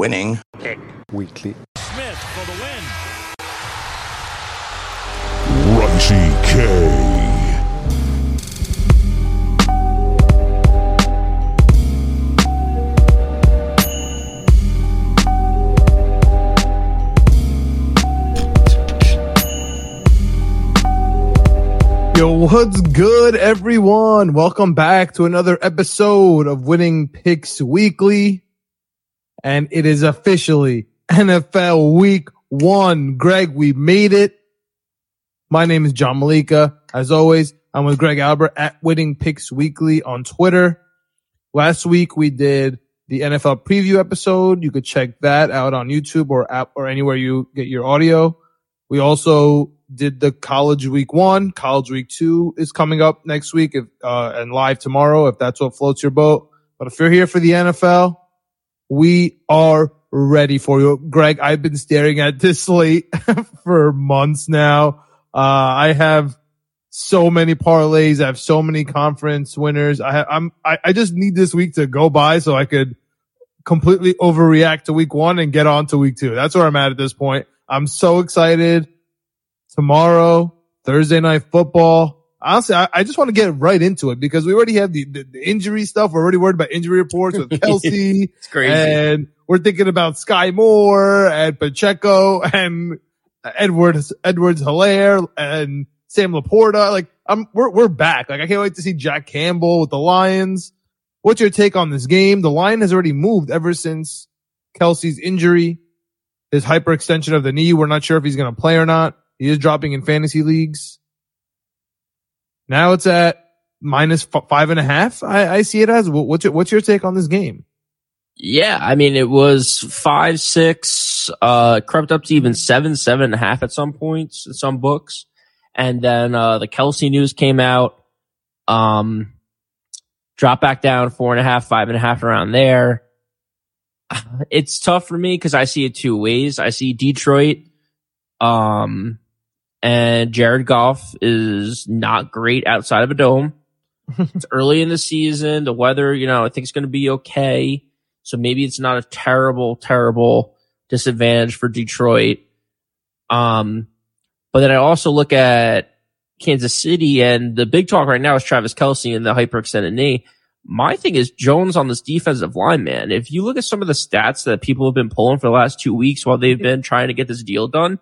Winning. Picks weekly. Smith for the win. Runchy K. Yo, what's good, everyone? Welcome back to another episode of Winning Picks Weekly. And it is officially NFL Week One. Greg, we made it. My name is John Meleka. As always, I'm with Greg Albert at Winning Picks Weekly on Twitter. Last week we did the NFL preview episode. You could check that out on YouTube or app or anywhere you get your audio. We also did the college week one. College week two is coming up next week if, uh, and live tomorrow if that's what floats your boat. But if you're here for the NFL, we are ready for you. Greg, I've been staring at this slate for months now. Uh, I have so many parlays. I have so many conference winners. I have, I'm, I, I just need this week to go by so I could completely overreact to week one and get on to week two. That's where I'm at at this point. I'm so excited tomorrow, Thursday night football. Honestly, I, I just want to get right into it because we already have the, the, the injury stuff. We're already worried about injury reports with Kelce. It's crazy. And we're thinking about Sky Moore and Pacheco and Edwards, Edwards Hilaire and Sam Laporta. Like, I'm, we're, we're back. Like, I can't wait to see Jack Campbell with the Lions. What's your take on this game? The line has already moved ever since Kelce's injury, his hyperextension of the knee. We're not sure if he's going to play or not. He is dropping in fantasy leagues. Now it's at minus f- five and a half. I, I see it as. What's your, what's your take on this game? Yeah, I mean, it was five, six, uh, crept up to even seven, seven and a half at some points in some books. And then, uh, the Kelce news came out, um, dropped back down four and a half, five and a half around there. It's tough for me because I see it two ways. I see Detroit, um, and Jared Goff is not great outside of a dome. it's early in the season. The weather, you know, I think it's going to be okay. So maybe it's not a terrible, terrible disadvantage for Detroit. Um, but then I also look at Kansas City and the big talk right now is Travis Kelce and the hyperextended knee. My thing is Jones on this defensive line, man. If you look at some of the stats that people have been pulling for the last two weeks while they've been trying to get this deal done,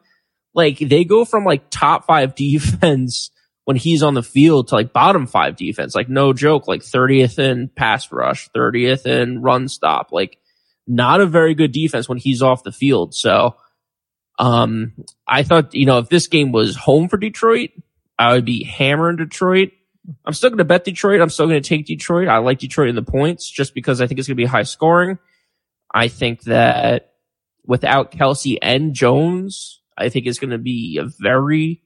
like they go from like top five defense when he's on the field to like bottom five defense. Like no joke, like 30th in pass rush, 30th in run stop, like not a very good defense when he's off the field. So, um, I thought, you know, if this game was home for Detroit, I would be hammering Detroit. I'm still going to bet Detroit. I'm still going to take Detroit. I like Detroit in the points just because I think it's going to be high scoring. I think that without Kelce and Jones, I think it's going to be a very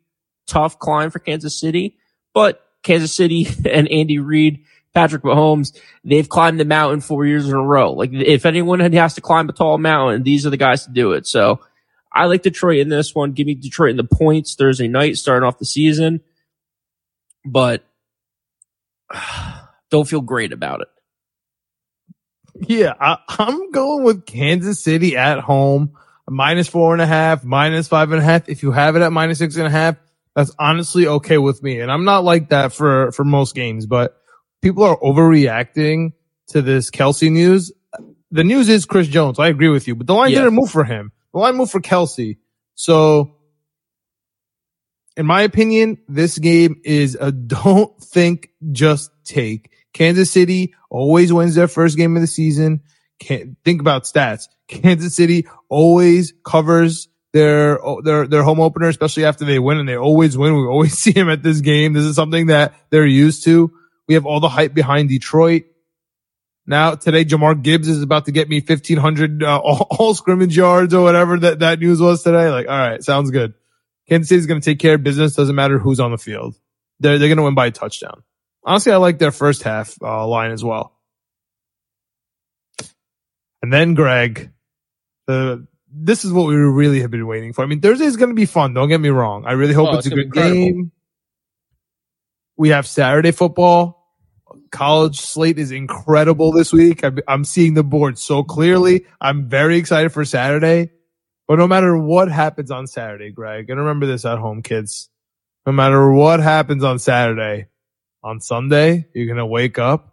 tough climb for Kansas City. But Kansas City and Andy Reid, Patrick Mahomes, they've climbed the mountain four years in a row. Like if anyone has to climb a tall mountain, these are the guys to do it. So I like Detroit in this one. Give me Detroit in the points Thursday night, starting off the season. But don't feel great about it. Yeah, I, I'm going with Kansas City at home, minus four and a half, minus five and a half. If you have it at minus six and a half, that's honestly okay with me. And I'm not like that for, for most games, but people are overreacting to this Kelce news. The news is Chris Jones. I agree with you, but the line Yeah. didn't move for him. The line moved for Kelce. So in my opinion, this game is a don't think, just take. Kansas City always wins their first game of the season. Can't think about stats. Kansas City always covers their their their home opener, especially after they win, and they always win. We always see them at this game. This is something that they're used to. We have all the hype behind Detroit. Now today, Jahmyr Gibbs is about to get me fifteen hundred uh, all, all scrimmage yards or whatever that that news was today. Like, all right, sounds good. Kansas City's going to take care of business. Doesn't matter who's on the field. They're they're going to win by a touchdown. Honestly, I like their first half uh, line as well. And then Greg, the this is what we really have been waiting for. I mean, Thursday is going to be fun. Don't get me wrong. I really hope Oh, it's a it's gonna good game. We have Saturday football. college slate is incredible this week. I'm, I'm seeing the board so clearly. I'm very excited for Saturday. But no matter what happens on Saturday, Greg, and remember this at home, kids. No matter what happens on Saturday, on Sunday, you're going to wake up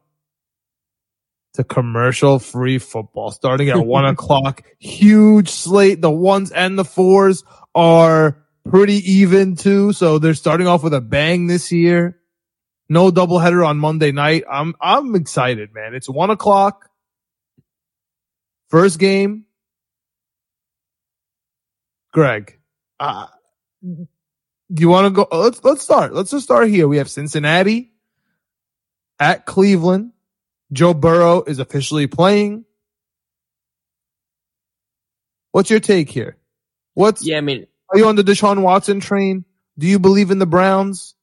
to commercial free football starting at one o'clock. Huge slate. The ones and the fours are pretty even too. So they're starting off with a bang this year. No doubleheader on Monday night. I'm, I'm excited, man. It's one o'clock. First game. Greg, uh, do you want to go? Let's, let's start. Let's just start here. We have Cincinnati at Cleveland. Joe Burrow is officially playing. What's your take here? What's Yeah, I mean, are you on the Deshaun Watson train? Do you believe in the Browns?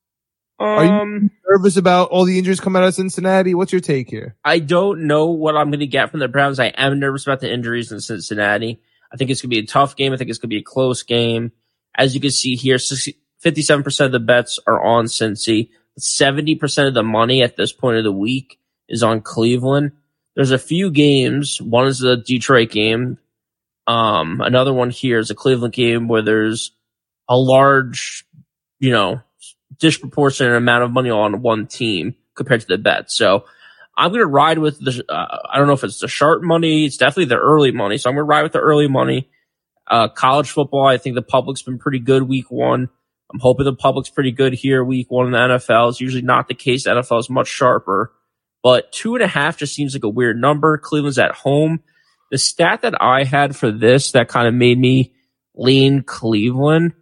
Are you- um, Nervous about all the injuries coming out of Cincinnati? What's your take here? I don't know what I'm going to get from the Browns. I am nervous about the injuries in Cincinnati. I think it's going to be a tough game. I think it's going to be a close game. As you can see here, 60 57% of the bets are on Cincy. 70% of the money at this point of the week is on Cleveland. There's a few games. One is the Detroit game. Um, another one here is a Cleveland game where there's a large, you know, disproportionate amount of money on one team compared to the bet. So I'm going to ride with the, uh, I don't know if it's the sharp money. It's definitely the early money. So I'm going to ride with the early money. Uh, college football, I think the public's been pretty good week one. I'm hoping the public's pretty good here week one in the NFL. It's usually not the case. The NFL is much sharper, but two and a half just seems like a weird number. Cleveland's at home. The stat that I had for this that kind of made me lean Cleveland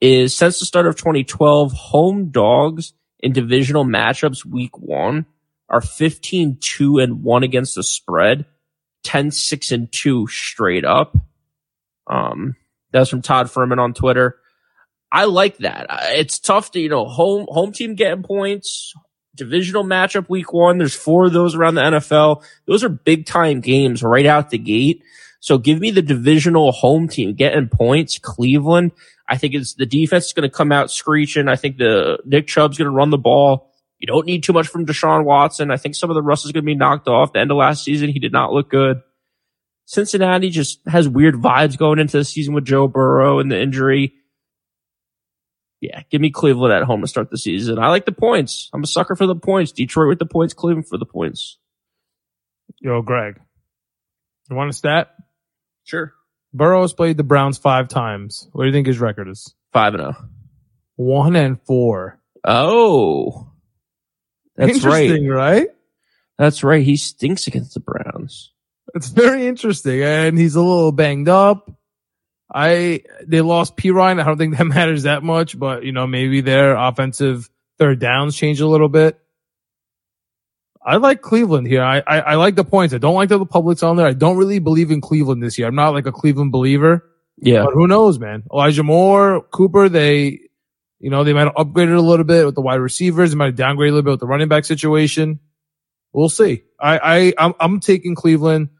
is since the start of 2012, home dogs in divisional matchups week one are 15, 2 and 1 against the spread, 10, 6 and 2 straight up. Um, that was from Todd Fuhrman on Twitter. I like that. It's tough to, you know, home, home team getting points, divisional matchup week one. There's four of those around the NFL. Those are big time games right out the gate. So give me the divisional home team getting points. Cleveland. I think it's the defense is going to come out screeching. I think the Nick Chubb's going to run the ball. You don't need too much from Deshaun Watson. I think some of the rust is going to be knocked off. The end of last season, he did not look good. Cincinnati just has weird vibes going into the season with Joe Burrow and the injury. Yeah, give me Cleveland at home to start the season. I like the points. I'm a sucker for the points. Detroit with the points, Cleveland for the points. Yo, Greg, you want a stat? Sure. Burrow's played the Browns five times. What do you think his record is? Five and oh. One and four. Oh. That's right. Right? That's right. He stinks against the Browns. It's very interesting, and he's a little banged up. I they lost P Ryan. I don't think that matters that much, but you know maybe their offensive third downs changed a little bit. I like Cleveland here. I, I I like the points. I don't like that the public's on there. I don't really believe in Cleveland this year. I'm not like a Cleveland believer, Yeah. but who knows, man? Elijah Moore, Cooper, they you know they might have upgraded a little bit with the wide receivers. They might have downgraded a little bit with the running back situation. We'll see. I I I'm, I'm taking Cleveland.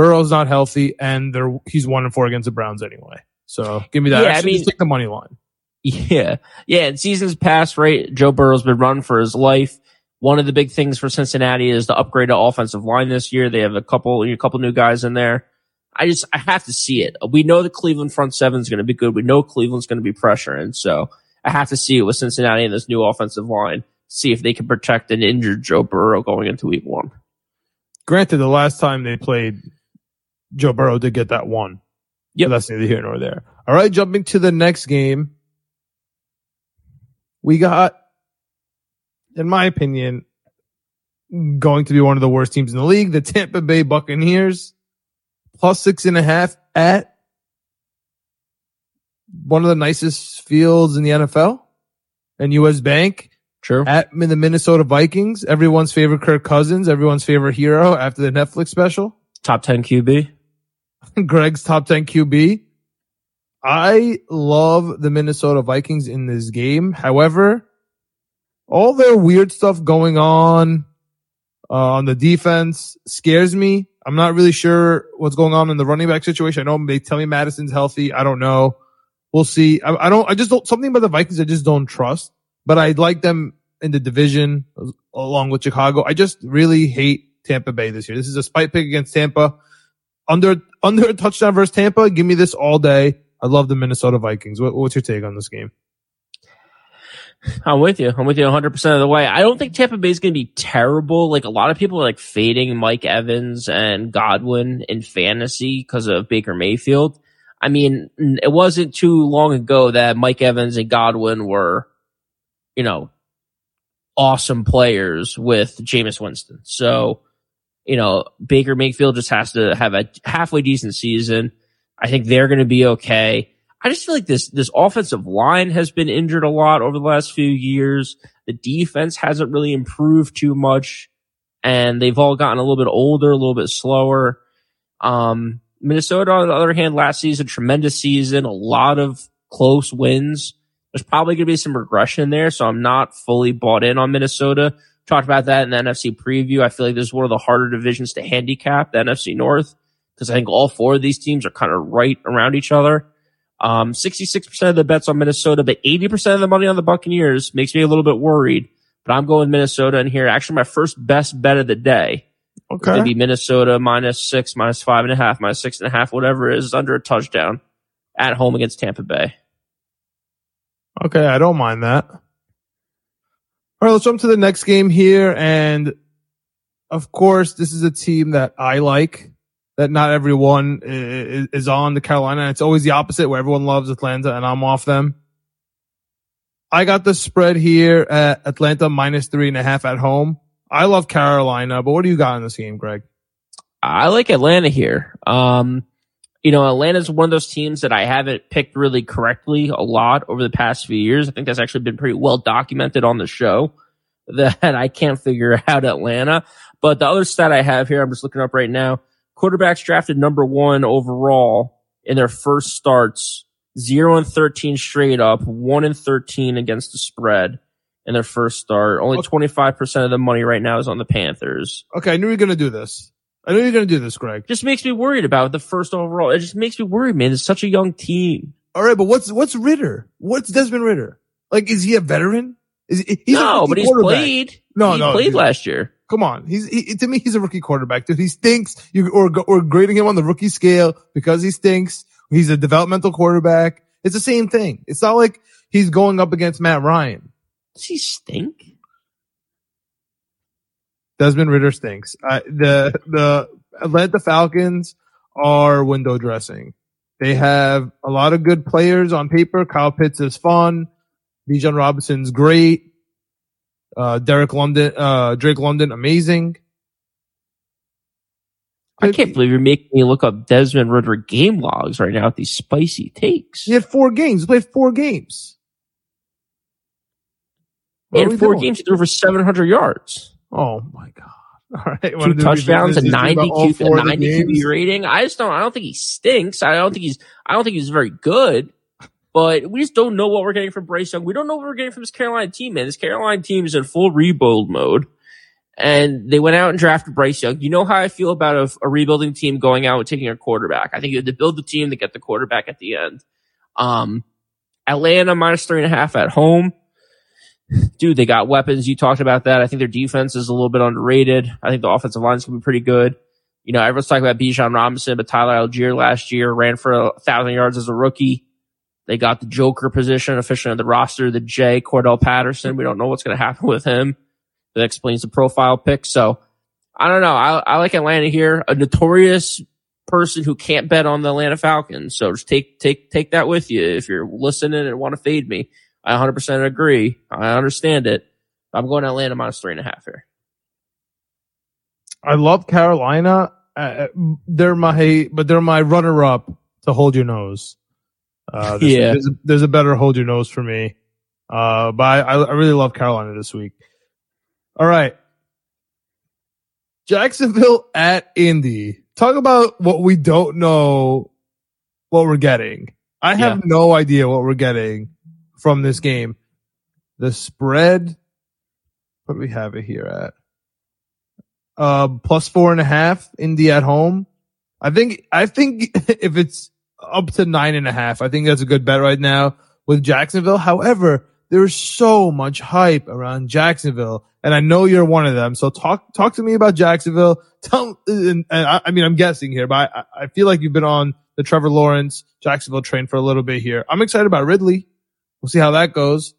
Burrow's not healthy, and they're he's one and four against the Browns anyway. So give me that. Yeah, I mean- take the money line. Yeah. Yeah. In seasons past, right? Joe Burrow's been running for his life. One of the big things for Cincinnati is the upgrade to offensive line this year. They have a couple, a couple new guys in there. I just, I have to see it. We know the Cleveland front seven is going to be good. We know Cleveland's going to be pressuring. So I have to see it with Cincinnati and this new offensive line. See if they can protect an injured Joe Burrow going into week one. Granted, the last time they played, Joe Burrow did get that one. Yep. But that's neither here nor there. All right, jumping to the next game. We got, in my opinion, going to be one of the worst teams in the league, the Tampa Bay Buccaneers, plus six and a half at one of the nicest fields in the NFL and US Bank True. at the Minnesota Vikings, everyone's favorite Kirk Cousins, everyone's favorite hero after the Netflix special. Top 10 QB. Greg's top 10 QB. I love the Minnesota Vikings in this game. However, all their weird stuff going on uh, on the defense scares me. I'm not really sure what's going on in the running back situation. I know they tell me Mattison's healthy. I don't know. We'll see. I, I don't, I just don't, something about the Vikings I just don't trust, but I'd like them in the division along with Chicago. I just really hate Tampa Bay this year. This is a spite pick against Tampa. Under under a touchdown versus Tampa, give me this all day. I love the Minnesota Vikings. What, what's your take on this game? I'm with you. I'm with you 100% of the way. I don't think Tampa Bay is going to be terrible. Like a lot of people are like fading Mike Evans and Godwin in fantasy because of Baker Mayfield. I mean, it wasn't too long ago that Mike Evans and Godwin were, you know, awesome players with Jameis Winston. So, you know, Baker Mayfield just has to have a halfway decent season. I think they're going to be okay. I just feel like this, this offensive line has been injured a lot over the last few years. The defense hasn't really improved too much and they've all gotten a little bit older, a little bit slower. Um, Minnesota, on the other hand, last season, tremendous season, a lot of close wins. There's probably going to be some regression there, so I'm not fully bought in on Minnesota. Talked about that in the NFC preview. I feel like this is one of the harder divisions to handicap, the NFC North, because I think all four of these teams are kind of right around each other. Um, 66% of the bets on Minnesota, but 80% of the money on the Buccaneers makes me a little bit worried. But I'm going Minnesota in here. Actually, my first best bet of the day. Okay. It'd be Minnesota minus six, minus five and a half, minus six and a half, whatever it is, under a touchdown at home against Tampa Bay. Okay, I don't mind that. All right, let's jump to the next game here. And of course, this is a team that I like that not everyone is on the Carolina. It's always the opposite where everyone loves Atlanta and I'm off them. I got the spread here at Atlanta minus three and a half at home. I love Carolina, but what do you got in this game, Greg? I like Atlanta here. Um, you know, Atlanta's one of those teams that I haven't picked really correctly a lot over the past few years. I think that's actually been pretty well documented on the show that I can't figure out Atlanta. But the other stat I have here, I'm just looking up right now. Quarterbacks drafted number one overall in their first starts, zero and 13 straight up, one and 13 against the spread in their first start. Only 25% of the money right now is on the Panthers. Okay, I knew you were going to do this. I knew you were going to do this, Greg. Just makes me worried about the first overall. It just makes me worried, man. It's such a young team. All right, but what's what's Ridder? What's Desmond Ridder? Like, is he a veteran? Is he, he's no, but he's played. No, he no, played last year. Come on, he's he, to me he's a rookie quarterback, dude. He stinks. You or or grading him on the rookie scale because he stinks. He's a developmental quarterback. It's the same thing. It's not like he's going up against Matt Ryan. Does he stink? Desmond Ridder stinks. Uh, the the Atlanta Falcons are window dressing. They have a lot of good players on paper. Kyle Pitts is fun. Bijan Robinson's great. Uh, Derek London, uh, Drake London, amazing. I can't believe you're making me look up Desmond Ridder game logs right now with these spicy takes. He had four games. He played four games. He had four doing? games. He threw for 700 yards. Oh my god! All right, two touchdowns, a 90 Q, 90 QB rating. I just don't. I don't think he stinks. I don't think he's. I don't think he's very good. But we just don't know what we're getting from Bryce Young. We don't know what we're getting from this Carolina team, man. This Carolina team is in full rebuild mode. And they went out and drafted Bryce Young. You know how I feel about a, a rebuilding team going out and taking a quarterback. I think you have to build the team to get the quarterback at the end. Um, Atlanta minus three and a half at home dude, they got weapons. You talked about that. I think their defense is a little bit underrated. I think the offensive line is going to be pretty good. You know, everyone's talking about Bijan Robinson, but Tyler Allgeier last year ran for a thousand yards as a rookie. They got the Joker position officially on the roster, the J Cordarrelle Patterson. We don't know what's going to happen with him. That explains the profile pick. So I don't know. I, I like Atlanta here, a notorious person who can't bet on the Atlanta Falcons. So just take, take, take that with you if you're listening and want to fade me. I 100% agree. I understand it. I'm going to Atlanta minus three and a half here. I love Carolina. Uh, they're my, but they're my runner up to hold your nose. Uh, there's, yeah. There's a, there's a, better hold your nose for me. Uh, but I, I really love Carolina this week. All right. Jacksonville at Indy. Talk about what we don't know what we're getting. I have yeah. no idea what we're getting from this game. The spread, what do we have it here at? Uh, plus four and a half, Indy at home. I think, I think if it's up to nine and a half, I think that's a good bet right now with Jacksonville. However, there's so much hype around Jacksonville, and I know you're one of them. So talk talk to me about Jacksonville. Tell, and, and I, I mean, I'm guessing here, but I, I feel like you've been on the Trevor Lawrence Jacksonville train for a little bit here. I'm excited about Ridley. We'll see how that goes.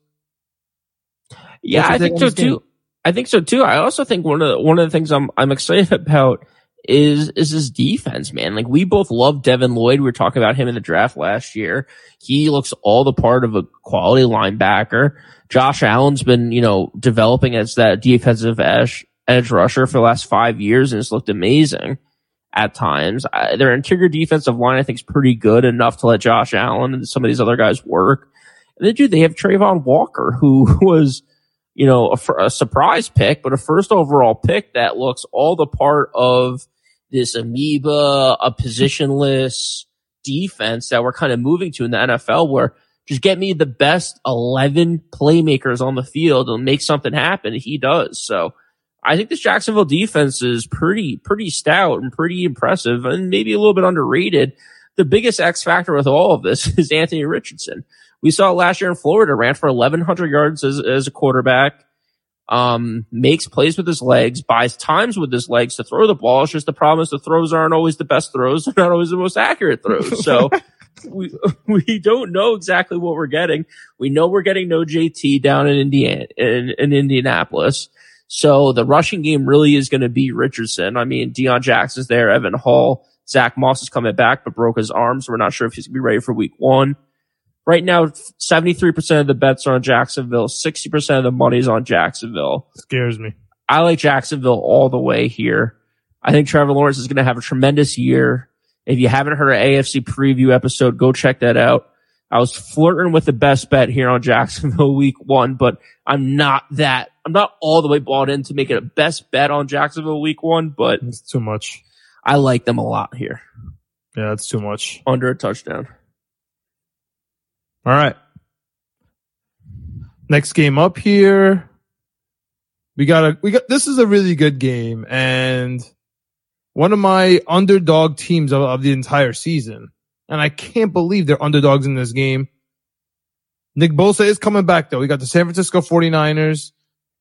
Yeah, I think so game? too. I think so too. I also think one of the, one of the things I'm I'm excited about is is his defense, man. Like we both love Devin Lloyd. We were talking about him in the draft last year. He looks all the part of a quality linebacker. Josh Allen's been, you know, developing as that defensive edge edge rusher for the last five years and it's looked amazing at times. I, their interior defensive line, I think, is pretty good enough to let Josh Allen and some of these other guys work. And then, dude, they have Travon Walker, who was, you know, a, a surprise pick, but a first overall pick that looks all the part of this amoeba, a positionless defense that we're kind of moving to in the NFL where just get me the best 11 playmakers on the field and make something happen. He does. So I think this Jacksonville defense is pretty, pretty stout and pretty impressive and maybe a little bit underrated. The biggest X factor with all of this is Anthony Richardson. We saw it last year in Florida, ran for 1100 yards as, as a quarterback, um, makes plays with his legs, buys times with his legs to throw the ball. It's just the problem is the throws aren't always the best throws. They're not always the most accurate throws. So we, we don't know exactly what we're getting. We know we're getting no JT down in Indiana, in, in Indianapolis. So the rushing game really is going to be Richardson. I mean, Deon Jackson's there, Evan Hull, Zach Moss is coming back, but broke his arm. So we're not sure if he's going to be ready for week one. Right now, 73% of the bets are on Jacksonville. 60% of the money's on Jacksonville. Scares me. I like Jacksonville all the way here. I think Trevor Lawrence is going to have a tremendous year. If you haven't heard our AFC preview episode, go check that out. I was flirting with the best bet here on Jacksonville week one, but I'm not that, I'm not all the way bought in to make it a best bet on Jacksonville week one, but It's too much. I like them a lot here. Yeah, it's too much. Under a touchdown. All right. Next game up here. We got a, we got, this is a really good game and one of my underdog teams of, of the entire season. And I can't believe they're underdogs in this game. Nick Bosa is coming back though. We got the San Francisco 49ers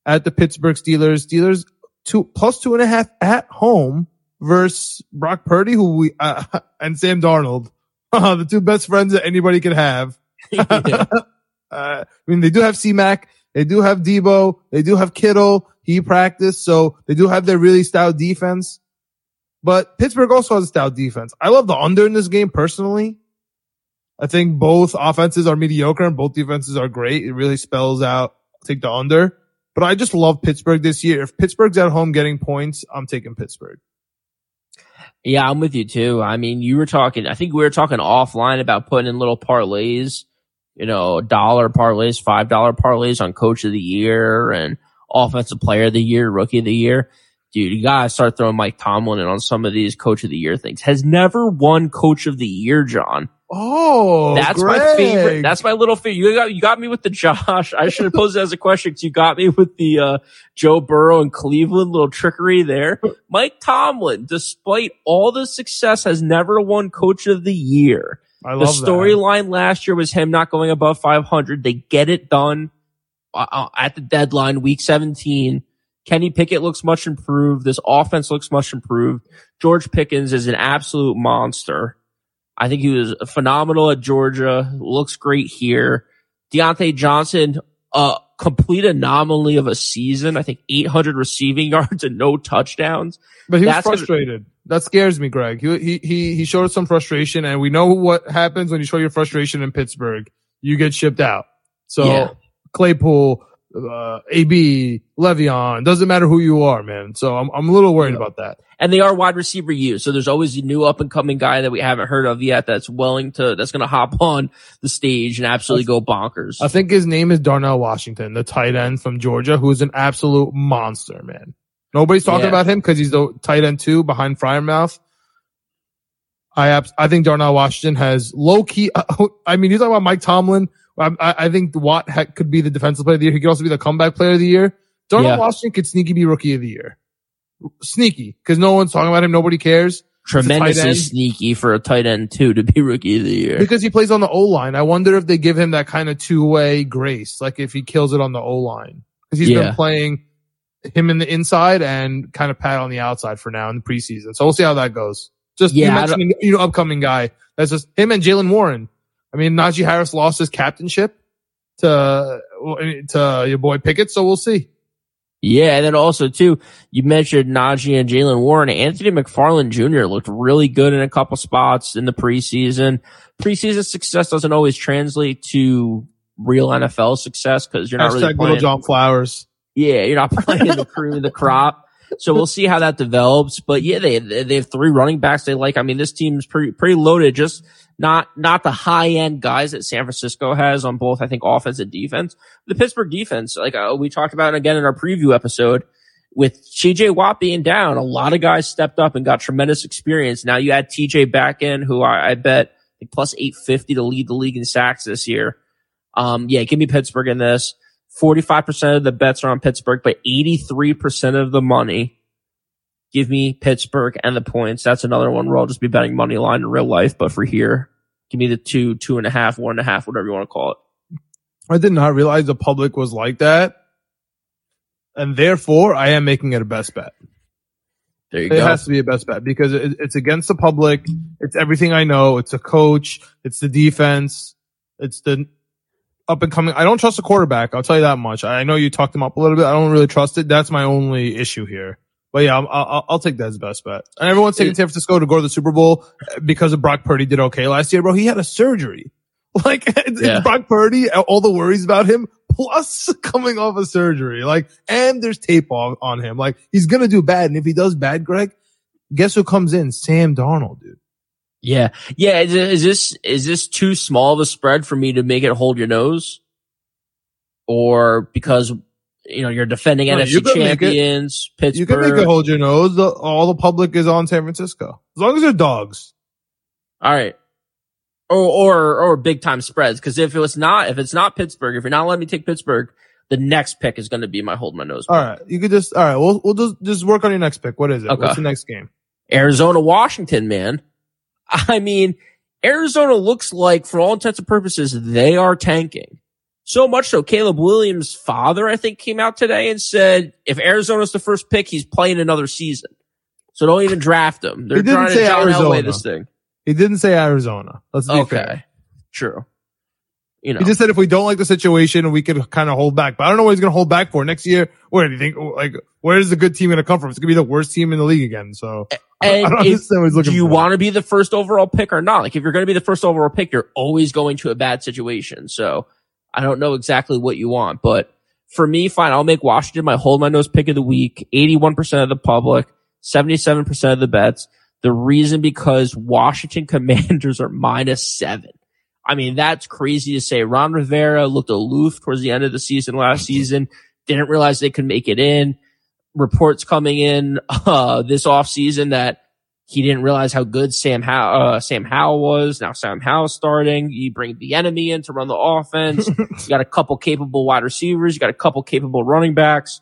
at the Pittsburgh Steelers. Steelers two plus two and a half at home versus Brock Purdy, who we, uh, and Sam Darnold. the two best friends that anybody could have. Yeah. Uh, I mean, they do have C-Mac. They do have Deebo. They do have Kittle. He practiced. So they do have their really stout defense. But Pittsburgh also has a stout defense. I love the under in this game personally. I think both offenses are mediocre and both defenses are great. It really spells out take the under. But I just love Pittsburgh this year. If Pittsburgh's at home getting points, I'm taking Pittsburgh. Yeah, I'm with you too. I mean, you were talking, I think we were talking offline about putting in little parlays, you know, dollar parlays, $5 parlays on coach of the year and offensive player of the year, rookie of the year. Dude, you gotta start throwing Mike Tomlin in on some of these coach of the year things. Has never won coach of the year, John. Oh, That's my favorite. That's my little favorite. You got, you got me with the Josh. I should have posed it as a question because you got me with the, uh, Joe Burrow and Cleveland little trickery there. Mike Tomlin, despite all the success, has never won coach of the year. I The love storyline last year was him not going above 500. They get it done uh, uh, at the deadline, week 17. Kenny Pickett looks much improved. This offense looks much improved. George Pickens is an absolute monster. I think he was phenomenal at Georgia. Looks great here. Diontae Johnson, a complete anomaly of a season. I think 800 receiving yards and no touchdowns. But he was That's gonna- frustrated. That scares me, Greg. He, he, he, showed some frustration and we know what happens when you show your frustration in Pittsburgh. You get shipped out. So Yeah. Claypool, uh, AB, Le'Veon, doesn't matter who you are, man. So I'm, I'm a little worried Yeah. about that. and they are wide receiver you. So there's always a new up and coming guy that we haven't heard of yet that's willing to, that's going to hop on the stage and absolutely go bonkers. I think his name is Darnell Washington, the tight end from Georgia, who is an absolute monster, man. Nobody's talking Yeah. about him because he's the tight end two behind Freiermuth. I abs- I think Darnell Washington has low key. Uh, I mean, you're talking about Mike Tomlin. I, I, I think Watt ha- could be the defensive player of the year. He could also be the comeback player of the year. Darnell Yeah. Washington could sneaky be rookie of the year. Sneaky because no one's talking about him. Nobody cares. tremendously sneaky for a tight end too to be rookie of the year. because he plays on the O line. I wonder if they give him that kind of two way grace, like if he kills it on the O line, because he's Yeah. been playing him in the inside and kind of Pat on the outside for now in the preseason. So we'll see how that goes. Just Yeah, you you know, upcoming guy. That's just him and Jaylen Warren. I mean, Najee Harris lost his captainship to to your boy Pickett, so we'll see. Yeah, and then also too, you mentioned Najee and Jaylen Warren. Anthony McFarland Jr. looked really good in a couple spots in the preseason. Preseason success doesn't always translate to real NFL success because you're not Hashtag really little playing. John Flowers. Yeah, you're not playing the cream of the crop. So we'll see how that develops. But yeah, they they have three running backs they like. I mean, this team's pretty pretty loaded. Just not not the high end guys that San Francisco has on both. I think offense and defense. The Pittsburgh defense, like uh, we talked about again in our preview episode, with TJ Watt being down, a lot of guys stepped up and got tremendous experience. Now you add TJ back in, who I, I bet like plus eight fifty to lead the league in sacks this year. Um, yeah, give me Pittsburgh in this. 45% of the bets are on Pittsburgh, but 83% of the money give me Pittsburgh and the points. That's another one where I'll just be betting money line in real life, but for here, give me the two, two and a half, one and a half, whatever you want to call it. I did not realize the public was like that. And therefore, I am making it a best bet. There you It go. It has to be a best bet because it, it's against the public. It's everything I know. It's a coach. It's the defense. It's the up and coming. I don't trust the quarterback. I'll tell you that much. I know you talked him up a little bit. I don't really trust it. That's my only issue here. But yeah, I'll, I'll, I'll take that as best bet. And everyone's taking It- San Francisco to go to the Super Bowl eh, because of Brock Purdy did okay last year, bro. He had a surgery. Like it's, Yeah. it's Brock Purdy, all the worries about him, plus coming off a surgery. Like, and there's tape on, on him. Like he's gonna do bad. And if he does bad, Greg, guess who comes in? Sam Darnold, dude. Yeah. Yeah. Is, is this, is this too small of a spread for me to make it hold your nose? Or because, you know, you're defending No, you NFC it. champions, You can make it hold your nose. The, all the public is on San Francisco. As long as they're dogs. All right. Or, or, or big time spreads. Cause if it was not, if it's not Pittsburgh, if you're not letting me take Pittsburgh, the next pick is going to be my hold my nose. All pick. right. You could just, all right. We'll, we'll just, just work on your next pick. What is it? Okay. What's the next game? Arizona, Washington, man. I mean, Arizona looks like for all intents and purposes, they are tanking. So much so, Caleb Williams' father, I think, came out today and said, if Arizona's the first pick, he's playing another season. So don't even draft him. They're He didn't trying to say John Elway Arizona. this thing. He didn't say Arizona. Let's be Okay. fair. True. You know. He just said if we don't like the situation, we could kind of hold back. But I don't know what he's going to hold back for next year. Where do you think? Like, where is the good team going to come from? It's going to be the worst team in the league again. So I don't if- what he's looking do you want to be the first overall pick or not? Like if you're going to be the first overall pick, you're always going to a bad situation. So I don't know exactly what you want, but for me, fine. I'll make Washington my hold my nose pick of the week. 81% of the public, 77% of the bets. The reason because Washington commanders are minus seven. I mean, that's crazy to say. Ron Rivera looked aloof towards the end of the season last season. Didn't realize they could make it in. Reports coming in, uh, this offseason that he didn't realize how good Sam Howe, uh, Sam Howell was. Now Sam Howell's starting. You bring the enemy in to run the offense. you got a couple capable wide receivers. You got a couple capable running backs.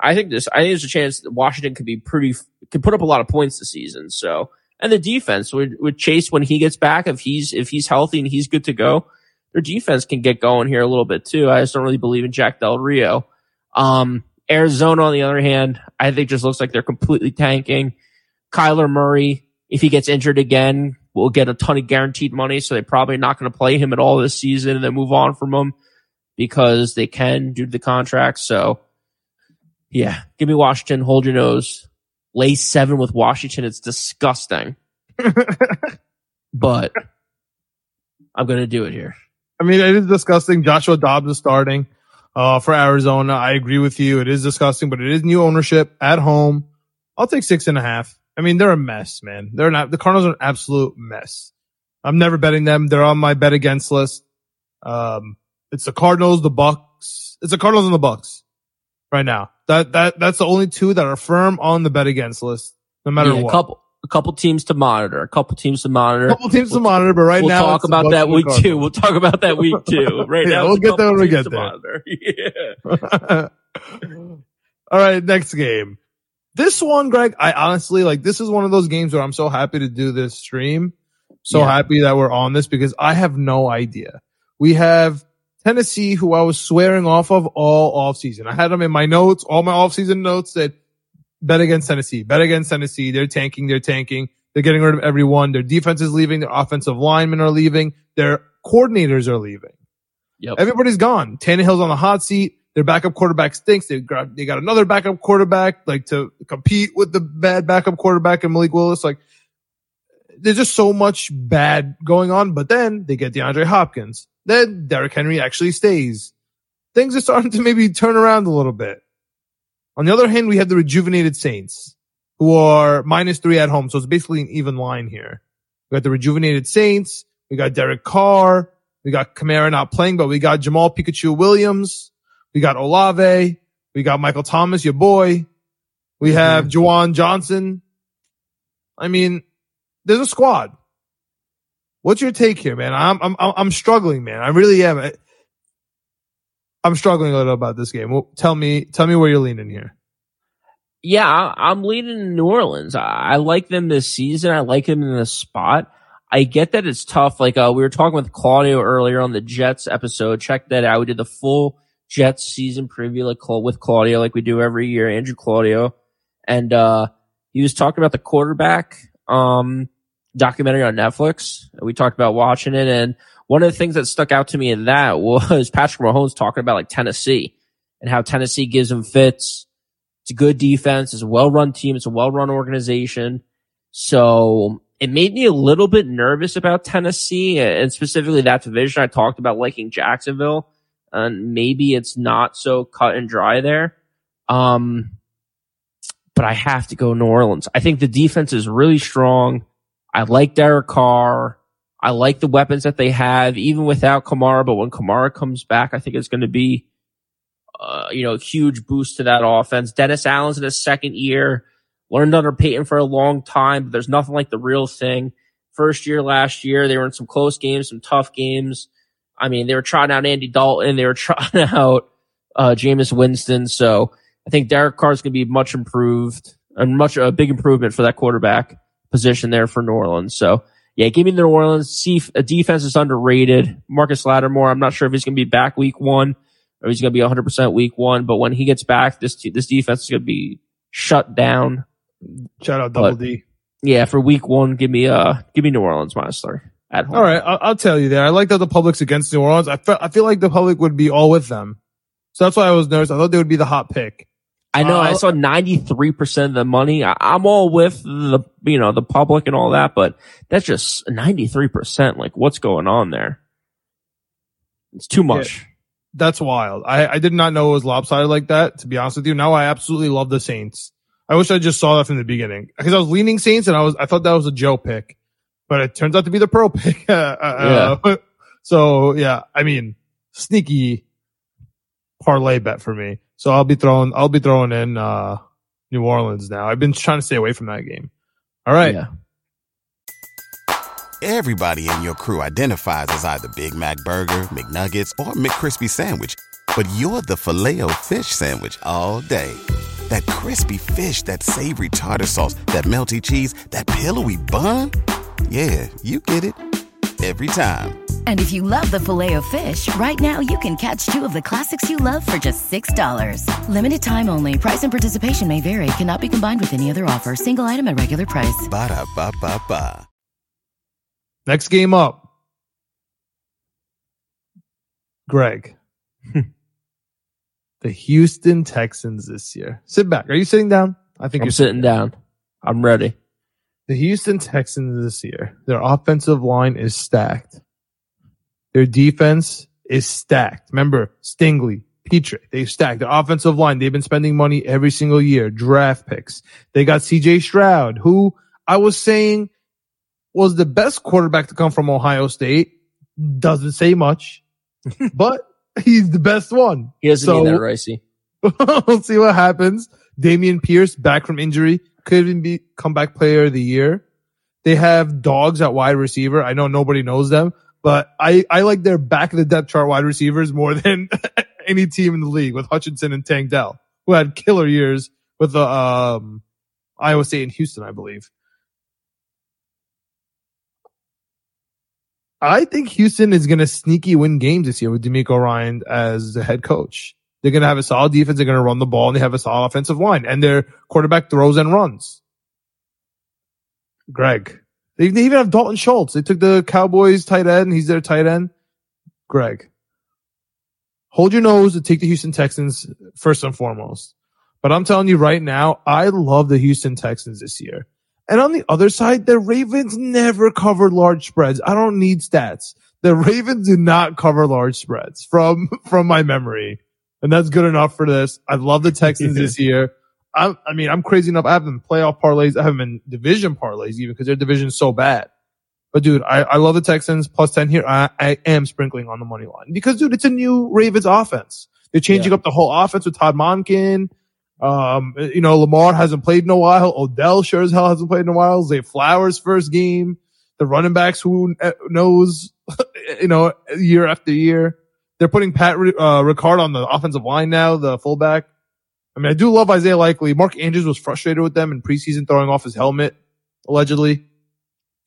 I think this, I think there's a chance that Washington could be pretty, could put up a lot of points this season. So, and the defense with Chase when he gets back, if he's, if he's healthy and he's good to go, their defense can get going here a little bit too. I just don't really believe in Jack Del Rio. Um, Arizona, on the other hand, I think just looks like they're completely tanking. Kyler Murray, if he gets injured again, will get a ton of guaranteed money. So they're probably not going to play him at all this season and then move on from him because they can due to the contract. So yeah, give me Washington. Hold your nose. Lay seven with Washington. It's disgusting, but I'm going to do it here. I mean, it is disgusting. Joshua Dobbs is starting uh, for Arizona. I agree with you. It is disgusting, but it is new ownership at home. I'll take six and a half. I mean, they're a mess, man. They're not. The Cardinals are an absolute mess. I'm never betting them. They're on my bet against list. Um, it's the Cardinals, the Bucks. It's the Cardinals and the Bucks right now. That that that's the only two that are firm on the bet against list, no matter Yeah, a couple, a couple teams to monitor. A couple teams to monitor. a couple teams to monitor, but right we'll now talk about that week two. We'll talk about that week two. Right Yeah, now, we'll get there when we get there. Yeah. All right, next game. This one, Greg, I honestly like. This is one of those games where I'm so happy to do this stream. So Yeah. happy that we're on this because I have no idea. We have Tennessee, who I was swearing off of all off season. I had them in my notes. All my off season notes that bet against Tennessee, bet against Tennessee. They're tanking. They're tanking. They're getting rid of everyone. Their defense is leaving. Their offensive linemen are leaving. Their coordinators are leaving. Yep. Everybody's gone. Tannehill's on the hot seat. Their backup quarterback stinks. They got, they got another backup quarterback, like to compete with the bad backup quarterback and Malik Willis. Like there's just so much bad going on. But then they get DeAndre Hopkins. Then Derrick Henry actually stays. Things are starting to maybe turn around a little bit. On the other hand, we have the rejuvenated Saints who are minus three at home. So it's basically an even line here. We got the rejuvenated Saints. We got Derek Carr. We got Kamara not playing, but we got Jamaal Pikachu Williams. We got Olave. We got Michael Thomas, your boy. We have mm-hmm. Juwan Johnson. I mean, there's a squad. What's your take here, man? I'm, I'm, I'm struggling, man. I really am. I'm struggling a little about this game. Well, tell me, tell me where you're leaning here. Yeah, I'm leaning in New Orleans. I, I like them this season. I like them in this spot. I get that it's tough. Like, uh, we were talking with Claudio earlier on the Jets episode. Check that out. We did the full Jets season preview like with Claudio, like we do every year, Andrew Claudio. And, uh, he was talking about the quarterback, um, documentary on Netflix. We talked about watching it. And one of the things that stuck out to me in that was Patrick Mahomes talking about like Tennessee and how Tennessee gives him fits. It's a good defense. It's a well-run team. It's a well-run organization. So it made me a little bit nervous about Tennessee and specifically that division. I talked about liking Jacksonville and maybe it's not so cut and dry there. Um, but I have to go New Orleans. I think the defense is really strong. I like Derek Carr. I like the weapons that they have, even without Kamara. But when Kamara comes back, I think it's going to be, uh, you know, a huge boost to that offense. Dennis Allen's in his second year, learned under Peyton for a long time, but there's nothing like the real thing. First year last year, they were in some close games, some tough games. I mean, they were trying out Andy Dalton, they were trying out uh, Jameis Winston. So I think Derek Carr's going to be much improved and much a big improvement for that quarterback position there for New Orleans. So yeah, give me New Orleans. See, a defense is underrated. Marcus Lattimore, I'm not sure if he's going to be back week one or he's going to be 100% week one, but when he gets back, this, this defense is going to be shut down. Shout out Double But- D. Yeah, for week one, give me, uh, give me New Orleans minus three at home. All right, I'll, I'll tell you there. I like that the public's against New Orleans. I feel, I feel like the public would be all with them. So that's why I was nervous. I thought they would be the hot pick. I know. I Uh, saw 93% of the money. I, I'm all with the, you know, the public and all that, but that's just 93%. Like what's going on there? It's too much. That's wild. I, I did not know it was lopsided like that, to be honest with you. Now I absolutely love the Saints. I wish I just saw that from the beginning because I was leaning Saints and I was, I thought that was a Joe pick, but it turns out to be the pro pick. Uh, uh, so yeah, I mean, sneaky parlay bet for me. So I'll be throwing, I'll be throwing in, uh, New Orleans now. I've been trying to stay away from that game. All right. Yeah. Everybody in your crew identifies as either Big Mac Burger, McNuggets, or McCrispy Sandwich. But you're the filet fish Sandwich all day. That crispy fish, that savory tartar sauce, that melty cheese, that pillowy bun. Yeah, you get it. Every time. And if you love the filet of fish, right now you can catch two of the classics you love for just $6. Limited time only. Price and participation may vary. Cannot be combined with any other offer. Single item at regular price. Ba-da-ba-ba-ba. Next game up. Greg. the Houston Texans this year. Sit back. Are you sitting down? I think I'm you're sitting down. I'm ready. The Houston Texans this year, their offensive line is stacked. Their defense is stacked. Remember, Stingley, Pitre, they've stacked their offensive line. They've been spending money every single year, draft picks. They got CJ Stroud, who I was saying was the best quarterback to come from Ohio State. Doesn't say much, but he's the best one. He doesn't So- need that, Ricey. we'll see what happens. Dameon Pierce back from injury could even be comeback player of the year. They have dogs at wide receiver. I know nobody knows them, but I, I like their back of the depth chart wide receivers more than any team in the league with Hutchinson and Tank Dell, who had killer years with the, um, Iowa State and Houston, I believe. I think Houston is going to sneaky win games this year with DeMeco Ryan as the head coach. They're going to have a solid defense. They're going to run the ball and they have a solid offensive line and their quarterback throws and runs. Greg. They, they even have Dalton Schultz. They took the Cowboys tight end. He's their tight end. Greg. Hold your nose and take the Houston Texans first and foremost. But I'm telling you right now, I love the Houston Texans this year. And on the other side, the Ravens never covered large spreads. I don't need stats. The Ravens do not cover large spreads from, from my memory. And that's good enough for this. I love the Texans this year. I, I mean, I'm crazy enough. I have them playoff parlays. I have them in division parlays even because their division is so bad. But dude, I, I love the Texans plus 10 here. I, I am sprinkling on the money line because dude, it's a new Ravens offense. They're changing Yeah. up the whole offense with Todd Monken. Um, you know, Lamar hasn't played in a while. Odell sure as hell hasn't played in a while. Zay Flowers first game. The running backs who uh, knows, you know, year after year. They're putting Pat uh, Ricard on the offensive line now, the fullback. I mean, I do love Isaiah Likely. Mark Andrews was frustrated with them in preseason throwing off his helmet, allegedly,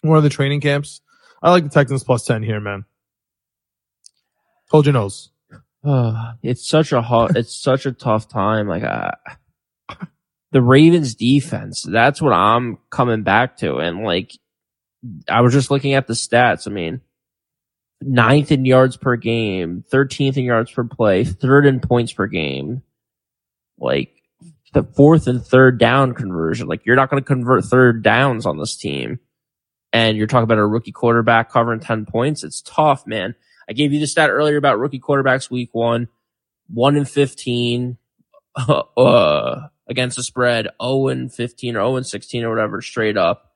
one of the training camps. I like the Texans plus 10 here, man. Hold your nose. it's such a hard, it's such a tough time. Like, uh, the Ravens defense, that's what I'm coming back to. And like, I was just looking at the stats. I mean, ninth in yards per game, 13th in yards per play, third in points per game. Like, the fourth and third down conversion. Like, you're not going to convert third downs on this team. And you're talking about a rookie quarterback covering 10 points. It's tough, man. I gave you the stat earlier about rookie quarterbacks week one, one in 15, uh, against the spread, 0 and 15 or 0 and 16 or whatever, straight up.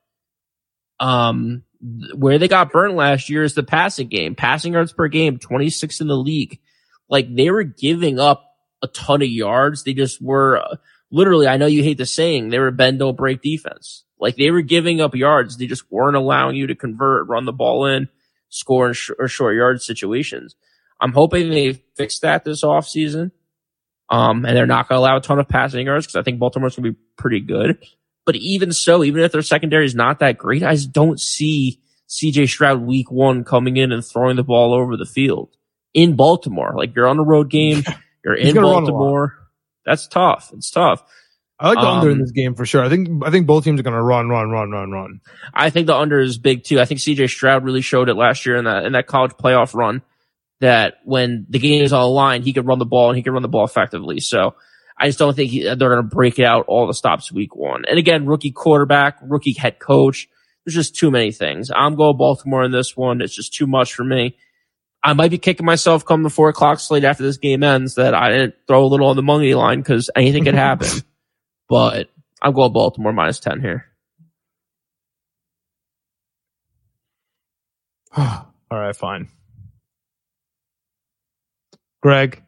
Um, where they got burnt last year is the passing game, passing yards per game, 26 in the league. Like they were giving up a ton of yards. They just were uh, literally, I know you hate the saying, they were bend don't break defense. Like they were giving up yards. They just weren't allowing you to convert, run the ball in, score in sh- or short yard situations. I'm hoping they fix that this offseason. Um, and they're not going to allow a ton of passing yards because I think Baltimore's going to be pretty good. But even so, even if their secondary is not that great, I just don't see CJ Stroud week one coming in and throwing the ball over the field in Baltimore. Like you're on a road game, you're He's in gonna run a lot. Baltimore. That's tough. It's tough. I like the under in Um, this game for sure. I think, I think both teams are going to run, run, run, run, run. I think the under is big too. I think CJ Stroud really showed it last year in that in that college playoff run that when the game is on the line, he could run the ball and he could run the ball effectively. So I just don't think he, they're going to break it out all the stops week one. And again, rookie quarterback, rookie head coach. There's just too many things. I'm going Baltimore in this one. It's just too much for me. I might be kicking myself come the four o'clock slate after this game ends that I didn't throw a little on the money line because anything could happen. but I'm going Baltimore minus 10 here. All right, fine. Greg,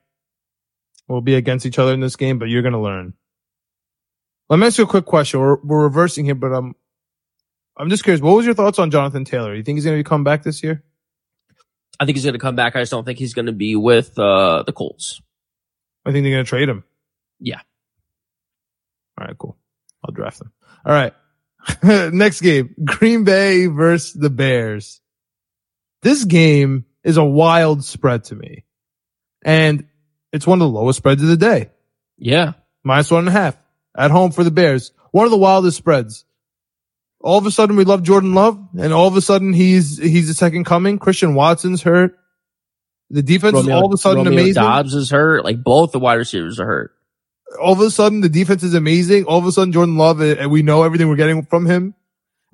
we'll be against each other in this game, but you're going to learn. Let me ask you a quick question. We're, we're reversing here, but I'm, I'm just curious. What was your thoughts on Jonathan Taylor? You think he's going to come back this year? I think he's going to come back. I just don't think he's going to be with uh, the Colts. I think they're going to trade him. Yeah. All right, cool. I'll draft them. All right. Next game, Green Bay versus the Bears. This game is a wild spread to me. And it's one of the lowest spreads of the day. Yeah. Minus one and a half at home for the Bears. One of the wildest spreads. All of a sudden we love Jordan Love and all of a sudden he's, he's the second coming. Christian Watson's hurt. The defense is all of a sudden Romeo amazing. Doubs is hurt. Like both the wide receivers are hurt. all of a sudden the defense is amazing. All of a sudden Jordan Love, and we know everything we're getting from him.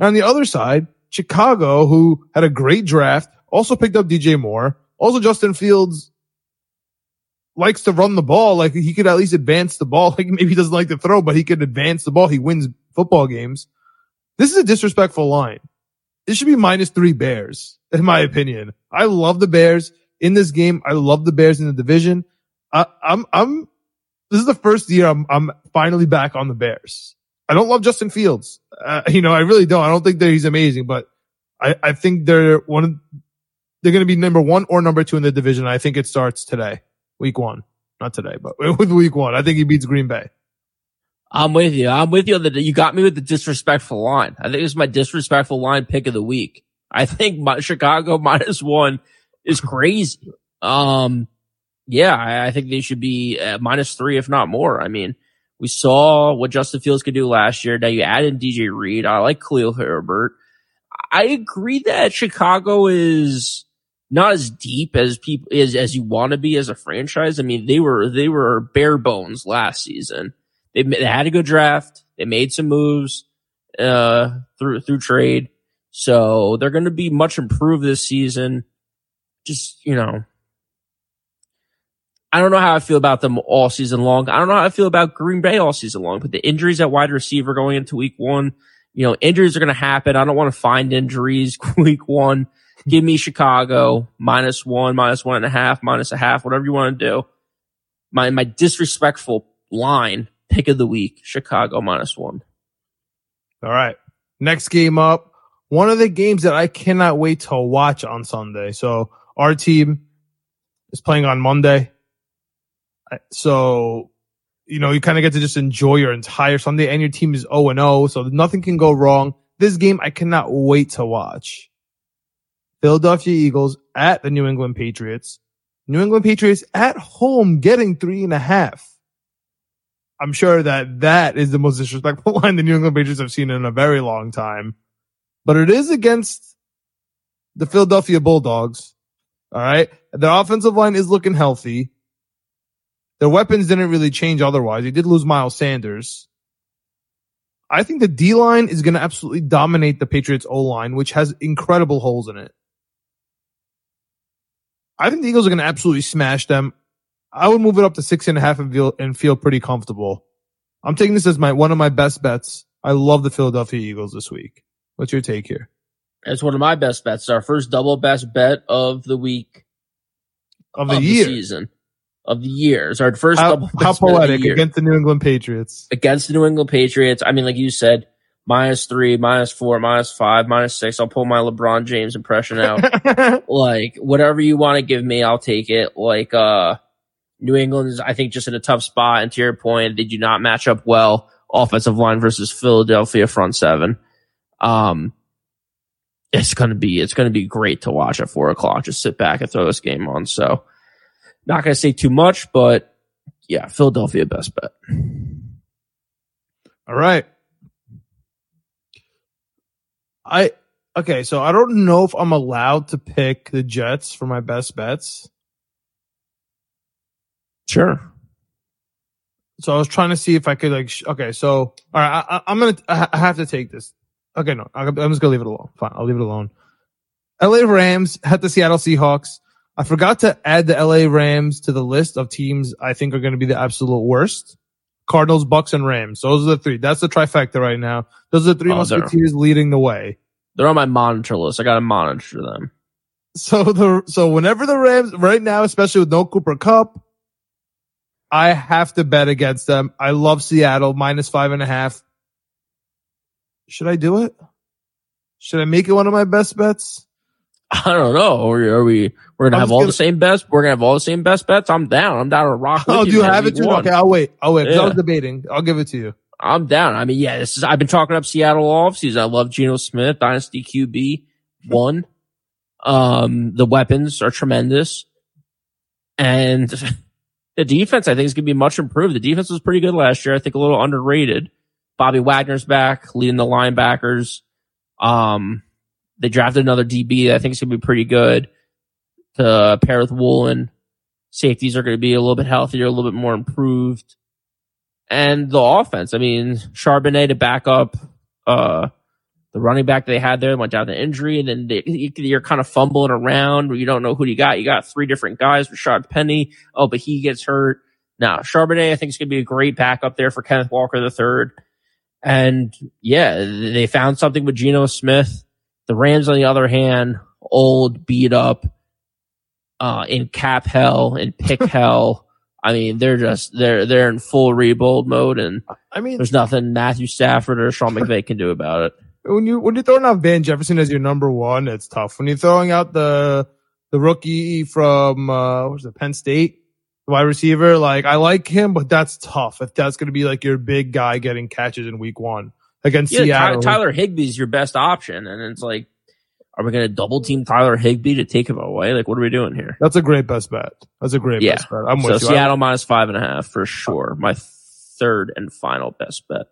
And on the other side, Chicago, who had a great draft, also picked up DJ Moore. Also Justin Fields likes to run the ball. Like he could at least advance the ball. Like maybe he doesn't like to throw, but he could advance the ball. He wins football games. This is a disrespectful line. This should be minus three Bears, in my opinion. I love the Bears in this game. I love the Bears in the division. I, I'm, I'm, this is the first year I'm, I'm finally back on the Bears. I don't love Justin Fields. Uh, you know, I really don't. I don't think that he's amazing, but I, I think they're one of, they're going to be number one or number two in the division. I think it starts today, week one, not today, but with week one. I think he beats Green Bay. I'm with you. I'm with you. On the, you got me with the disrespectful line. I think this is my disrespectful line pick of the week. I think my, Chicago minus one is crazy. Um, yeah, I, I think they should be minus three, if not more. I mean, we saw what Justin Fields could do last year. Now you add in DJ Reed. I like Khalil Herbert. I agree that Chicago is not as deep as people as as you want to be as a franchise. I mean, they were they were bare bones last season. They, they had a good draft. They made some moves uh, through through trade, so they're going to be much improved this season. Just you know, I don't know how I feel about them all season long. I don't know how I feel about Green Bay all season long. But the injuries at wide receiver going into Week One, you know, injuries are going to happen. I don't want to find injuries Week One. Give me Chicago minus one, minus one and a half, minus a half, whatever you want to do. My my disrespectful line pick of the week, Chicago minus one. All right. Next game up. One of the games that I cannot wait to watch on Sunday. So our team is playing on Monday. So, you know, you kind of get to just enjoy your entire Sunday and your team is 0 and 0. So nothing can go wrong. This game I cannot wait to watch. Philadelphia Eagles at the New England Patriots. New England Patriots at home getting three and a half. I'm sure that that is the most disrespectful line the New England Patriots have seen in a very long time, but it is against the Philadelphia Bulldogs. All right. Their offensive line is looking healthy. Their weapons didn't really change otherwise. They did lose Miles Sanders. I think the D line is going to absolutely dominate the Patriots O line, which has incredible holes in it. I think the Eagles are going to absolutely smash them. I would move it up to six and a half and feel, and feel pretty comfortable. I'm taking this as my, one of my best bets. I love the Philadelphia Eagles this week. What's your take here? It's one of my best bets. It's our first double best bet of the week of the of year the season of the year. It's our first how, double how poetic against the New England Patriots. Against the New England Patriots. I mean, like you said, minus three, minus four, minus five, minus six. I'll pull my LeBron James impression out. like whatever you want to give me, I'll take it. Like, uh, New England is, I think, just in a tough spot. And to your point, they do not match up well offensive line versus Philadelphia front seven. Um, it's gonna be it's gonna be great to watch at four o'clock. Just sit back and throw this game on. So, not gonna say too much, but yeah, Philadelphia best bet. All right. I okay, so I don't know if I'm allowed to pick the Jets for my best bets. Sure. So I was trying to see if I could like. Sh- okay, so all right, I, am gonna. I have to take this. Okay, no, I'm just gonna leave it alone. Fine, I'll leave it alone. L.A. Rams had the Seattle Seahawks. I forgot to add the L.A. Rams to the list of teams I think are going to be the absolute worst. Cardinals, Bucks, and Rams. Those are the three. That's the trifecta right now. Those are the three oh, musketeers leading the way. They're on my monitor list. I got to monitor them. So the so whenever the Rams right now, especially with no Cooper Kupp, I have to bet against them. I love Seattle minus five and a half. Should I do it? Should I make it one of my best bets? I don't know. Are we? Are we we're gonna have all gonna, the same best. We're gonna have all the same best bets. I'm down. I'm down to rock. oh, do you, have it too? Okay, I'll wait. I'll wait. Yeah. I was debating. I'll give it to you. I'm down. I mean, yeah, this is. I've been talking up Seattle all offseason. I love Geno Smith, Dynasty QB one. Um, the weapons are tremendous, and the defense, I think, is going to be much improved. The defense was pretty good last year. I think a little underrated. Bobby Wagner's back, leading the linebackers. Um, they drafted another DB. That I think is going to be pretty good to pair with Woolen. Safeties are going to be a little bit healthier, a little bit more improved. And the offense, I mean, Charbonnet to back up, uh, the running back they had there went down to injury, and then they, you're kind of fumbling around. You don't know who you got. You got three different guys. Rashaad Penny. Oh, but he gets hurt. Now, Charbonnet, I think is going to be a great backup there for Kenneth Walker the third. And yeah, they found something with Geno Smith. The Rams, on the other hand, old, beat up, uh, in cap hell, in pick hell. I mean, they're just they're they're in full rebuild mode, and I mean, there's nothing Matthew Stafford or Sean McVay can do about it when you when you're throwing out Van Jefferson as your number one, it's tough. When you're throwing out the the rookie from uh what's it, Penn State, the wide receiver. Like I like him, but that's tough. If that's going to be like your big guy getting catches in week one against Yeah, Seattle. Tyler Higbee's your best option, and it's like, are we going to double team Tyler Higbee to take him away? Like, what are we doing here? That's a great best bet. That's a great Yeah. best bet. I'm So with you. Seattle minus five and a half for sure. My third and final best bet.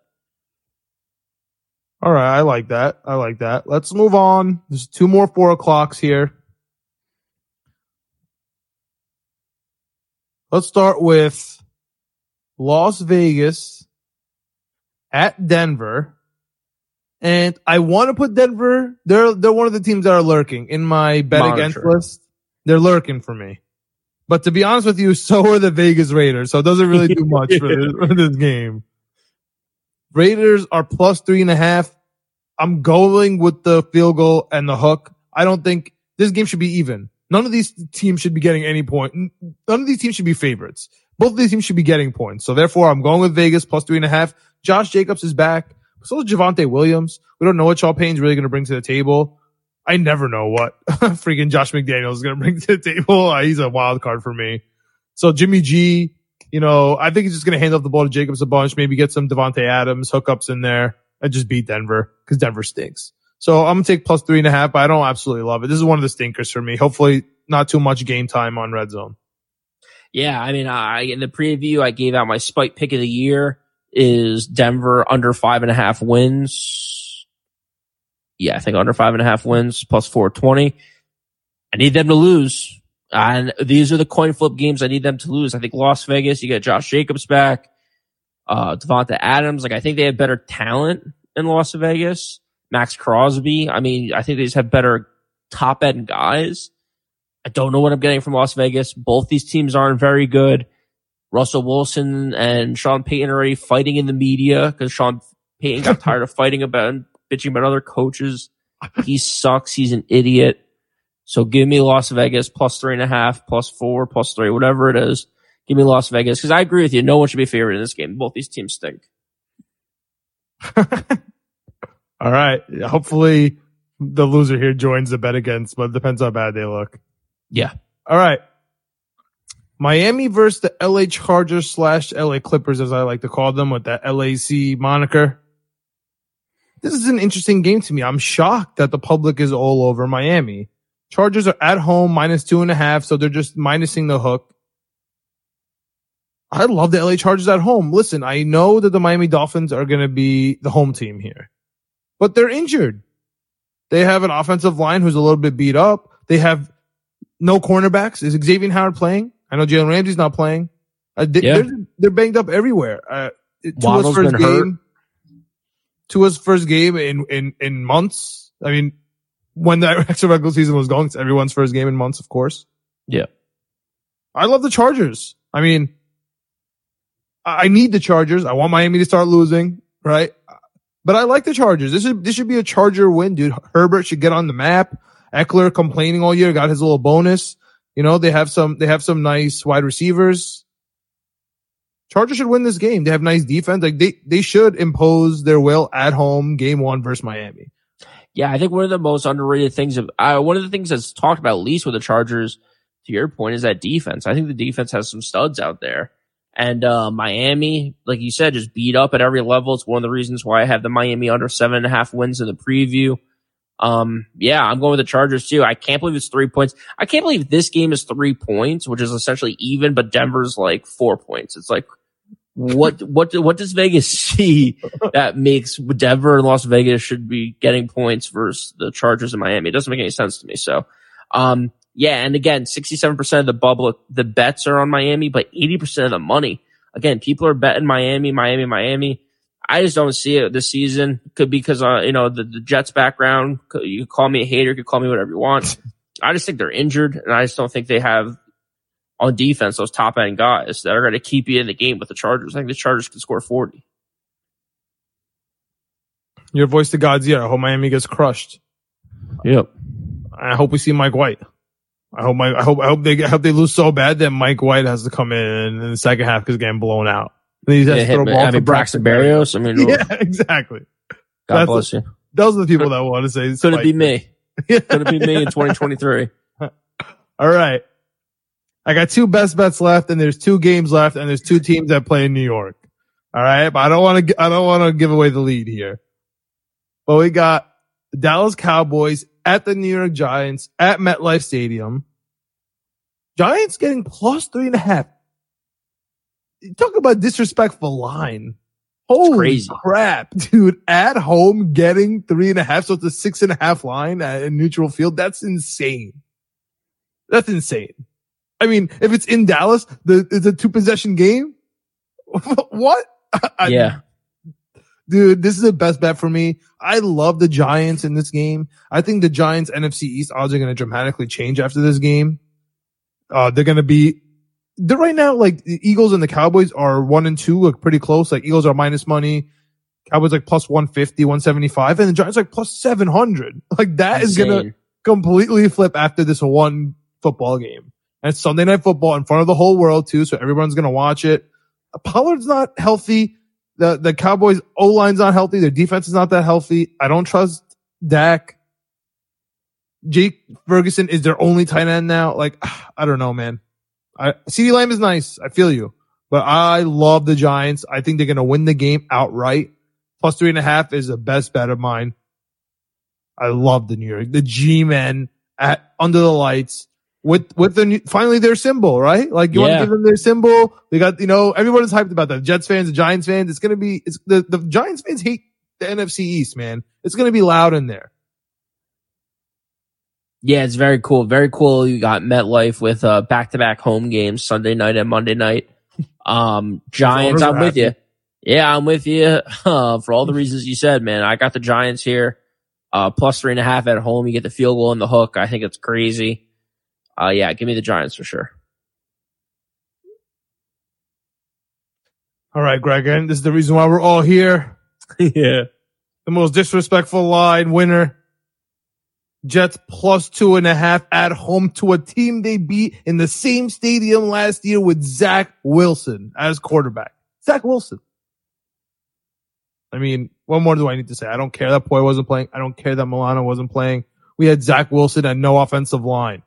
All right, I like that. I like that. Let's move on. There's two more four o'clocks here. Let's start with Las Vegas at Denver. And I want to put Denver. They're they're one of the teams that are lurking in my bet Monitor. against list. They're lurking for me. But to be honest with you, so are the Vegas Raiders. So it doesn't really do much for this, for this game. Raiders are plus three and a half. I'm going with the field goal and the hook. I don't think this game should be even. None of these teams should be getting any point. None of these teams should be favorites. Both of these teams should be getting points. So therefore, I'm going with Vegas plus three and a half. Josh Jacobs is back. So is Javonte Williams. We don't know what Sean Payton's really going to bring to the table. I never know what freaking Josh McDaniels is going to bring to the table. He's a wild card for me. So Jimmy G, you know, I think he's just going to hand off the ball to Jacobs a bunch, maybe get some Davante Adams hookups in there and just beat Denver because Denver stinks. So I'm going to take plus three and a half, but I don't absolutely love it. This is one of the stinkers for me. Hopefully not too much game time on red zone. Yeah, I mean, I in the preview I gave out my spike pick of the year is Denver under five and a half wins. Yeah, I think under five and a half wins plus four twenty. I need them to lose, and these are the coin flip games I need them to lose. I think Las Vegas, you get Josh Jacobs back, uh, Davante Adams. Like I think they have better talent in Las Vegas. Maxx Crosby. I mean, I think they just have better top end guys. I don't know what I'm getting from Las Vegas. Both these teams aren't very good. Russell Wilson and Sean Payton are already fighting in the media because Sean Payton got tired of fighting about and bitching about other coaches. He sucks. He's an idiot. So give me Las Vegas plus three and a half, plus four, plus three, whatever it is. Give me Las Vegas because I agree with you. No one should be favored in this game. Both these teams stink. All right. Hopefully the loser here joins the bet against, but it depends how bad they look. Yeah. All right. Miami versus the LA Chargers slash LA Clippers, as I like to call them, with that LAC moniker. This is an interesting game to me. I'm shocked that the public is all over Miami. Chargers are at home minus two and a half, so they're just minusing the hook. I love the LA Chargers at home. Listen, I know that the Miami Dolphins are going to be the home team here, but they're injured. They have an offensive line who's a little bit beat up. They have no cornerbacks. Is Xavier Howard playing? I know Jalen Ramsey's not playing. Uh, they, Yeah. are they're banged up everywhere. Uh, Tua's first been hurt. game. Tua's first game in, in, in months. I mean, when the extra regular season was going, it's everyone's first game in months, of course. Yeah. I love the Chargers. I mean, I need the Chargers. I want Miami to start losing, right? But I like the Chargers. This is this should be a Charger win, dude. Herbert should get on the map. Ekeler complaining all year, got his little bonus. You know, they have some they have some nice wide receivers. Chargers should win this game. They have nice defense. Like they they should impose their will at home, game one versus Miami. Yeah, I think one of the most underrated things of uh, one of the things that's talked about least with the Chargers, to your point, is that defense. I think the defense has some studs out there. And uh, Miami, like you said, just beat up at every level. It's one of the reasons why I have the Miami under seven and a half wins in the preview. Um, yeah, I'm going with the Chargers too. I can't believe it's three points. I can't believe this game is three points, which is essentially even, but Denver's like four points. It's like, what, what, what does Vegas see that makes Denver and Las Vegas should be getting points versus the Chargers in Miami? It doesn't make any sense to me. So, um, yeah. And again, 67% of the bubble, the bets are on Miami, but 80% of the money. Again, people are betting Miami, Miami, Miami. I just don't see it this season. Could be because, uh, you know, the, the Jets background. You could call me a hater. You could call me whatever you want. I just think they're injured and I just don't think they have on defense those top end guys that are going to keep you in the game with the Chargers. I think the Chargers can score 40. Your voice to God's ear. I hope Miami gets crushed. Yep. I hope we see Mike White. I hope my, I hope, I hope they, I hope they lose so bad that Mike White has to come in in the second half because getting blown out. And he has Yeah, to throw hit- ball I to mean, Braxton Berrios. I mean, Yeah, exactly. God that's- bless you. Those are the people that want to say. Could it be Spike. me? Could it be me in 2023? All right. I got two best bets left and there's two games left and there's two teams that play in New York. All right. But I don't want to, I don't want to give away the lead here. But we got Dallas Cowboys at the New York Giants at MetLife Stadium. Giants getting plus three and a half. Talk about disrespectful line. Holy crap, dude. At home getting three and a half. So it's a six and a half line at a neutral field. That's insane. That's insane. I mean, if it's in Dallas, the, it's a two possession game. what? I- Yeah. dude, this is the best bet for me. I love the Giants in this game. I think the Giants NFC East odds are going to dramatically change after this game. Uh, they're going to be, they're right now, like the Eagles and the Cowboys are one and two, look pretty close. Like Eagles are minus money. Cowboys like plus 150, 175, and the Giants like plus 700. Like that is going to completely flip after this one football game. And Sunday night football in front of the whole world too, so everyone's gonna watch it. Pollard's not healthy. The the Cowboys O line's not healthy. Their defense is not that healthy. I don't trust Dak. Jake Ferguson is their only tight end now. Like I don't know, man. I CeeDee Lamb is nice. I feel you, but I love the Giants. I think they're gonna win the game outright. Plus three and a half is the best bet of mine. I love the New York, the G men at under the lights with with the new, finally their symbol, right? Like you want Yeah. to give them their symbol. They got you know everyone is hyped about that. Jets fans, the Giants fans. It's gonna be it's the the Giants fans hate the NFC East, man. It's gonna be loud in there. Yeah, it's very cool. Very cool. You got MetLife with uh back to back home games Sunday night and Monday night. Um, Giants, I'm with you. Yeah, I'm with you. Uh, for all the reasons you said, man. I got the Giants here. Uh, plus three and a half at home. You get the field goal and the hook. I think it's crazy. Uh, yeah, give me the Giants for sure. All right, Greg, and this is the reason why we're all here. yeah. The most disrespectful line winner. Jets plus two and a half at home to a team they beat in the same stadium last year with Zach Wilson as quarterback. Zach Wilson. I mean, what more do I need to say? I don't care that Poy wasn't playing. I don't care that Milano wasn't playing. We had Zach Wilson and no offensive line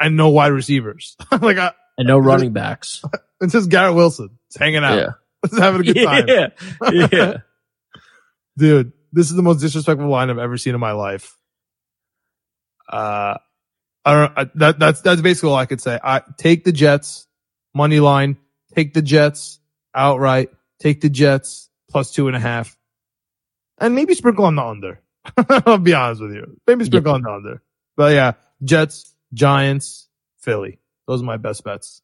and no wide receivers. like, I, And no running backs. it's just Garrett Wilson. It's hanging out. Yeah. It's having a good time. Yeah. Yeah. dude, this is the most disrespectful line I've ever seen in my life. Uh, I don't, I, that, that's, that's basically all I could say. I take the Jets money line, take the Jets outright, take the Jets plus two and a half and maybe sprinkle on the under. I'll be honest with you. Maybe sprinkle on the under, but yeah, Jets, Giants, Philly. Those are my best bets.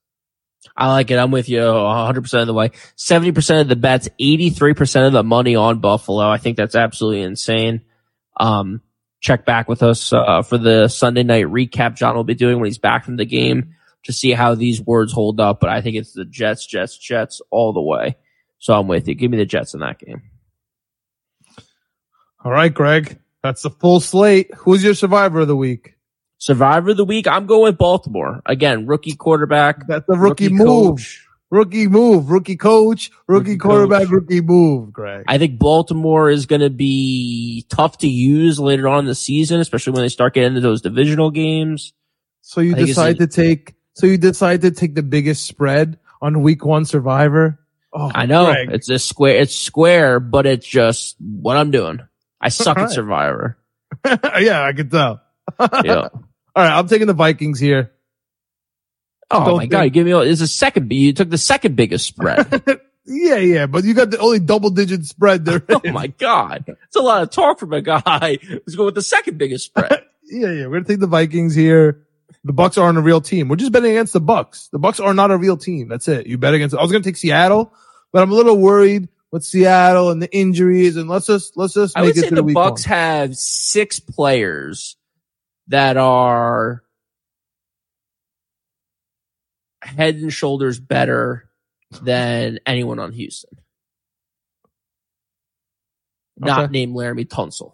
I like it. I'm with you 100% of the way. 70% of the bets, 83% of the money on Buffalo. I think that's absolutely insane. Um, check back with us, uh, for the Sunday night recap John will be doing when he's back from the game to see how these words hold up. But I think it's the Jets, Jets, Jets all the way. So I'm with you. Give me the Jets in that game. All right, Greg. That's the full slate. Who's your survivor of the week? Survivor of the week. I'm going with Baltimore. Again, rookie quarterback. That's a rookie, move. coach. Rookie move, rookie coach, rookie, Rookie quarterback, coach. rookie move, Greg. I think Baltimore is going to be tough to use later on in the season, especially when they start getting into those divisional games. so you I decide to take, so you decide to take the biggest spread on week one survivor. Oh, I know Greg. it's a square, it's square, but it's just what I'm doing. I suck at Survivor. yeah, I can tell. Yeah. All right, I'm taking the Vikings here. Oh Don't my think- god! You give me all. it's a second. You took the second biggest spread. Yeah, yeah, but you got the only double digit spread there. oh my god! It's a lot of talk from a guy who's going with the second biggest spread. yeah, yeah, we're gonna take the Vikings here. The Bucks aren't a real team. We're just betting against the Bucks. The Bucks are not a real team. That's it. You bet against. I was gonna take Seattle, but I'm a little worried with Seattle and the injuries. And let's just let's just I make would it say the the Bucks one. have six players that are head and shoulders better than anyone on Houston. Not Okay. named Laremy Tunsil.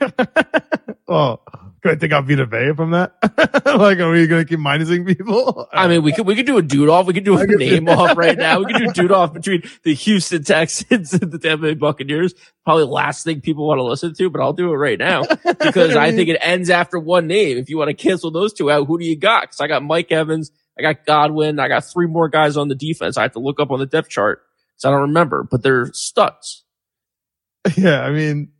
oh, can I take out Vita Vea from that? like, are we going to keep minusing people? I mean, we could we could do a dude off. We could do a name off right now. We could do a dude off between the Houston Texans and the Tampa Bay Buccaneers. Probably last thing people want to listen to, but I'll do it right now because I think it ends after one name. If you want to cancel those two out, who do you got? Because I got Mike Evans, I got Godwin, I got three more guys on the defense. I have to look up on the depth chart So I don't remember, but they're studs. yeah, I mean,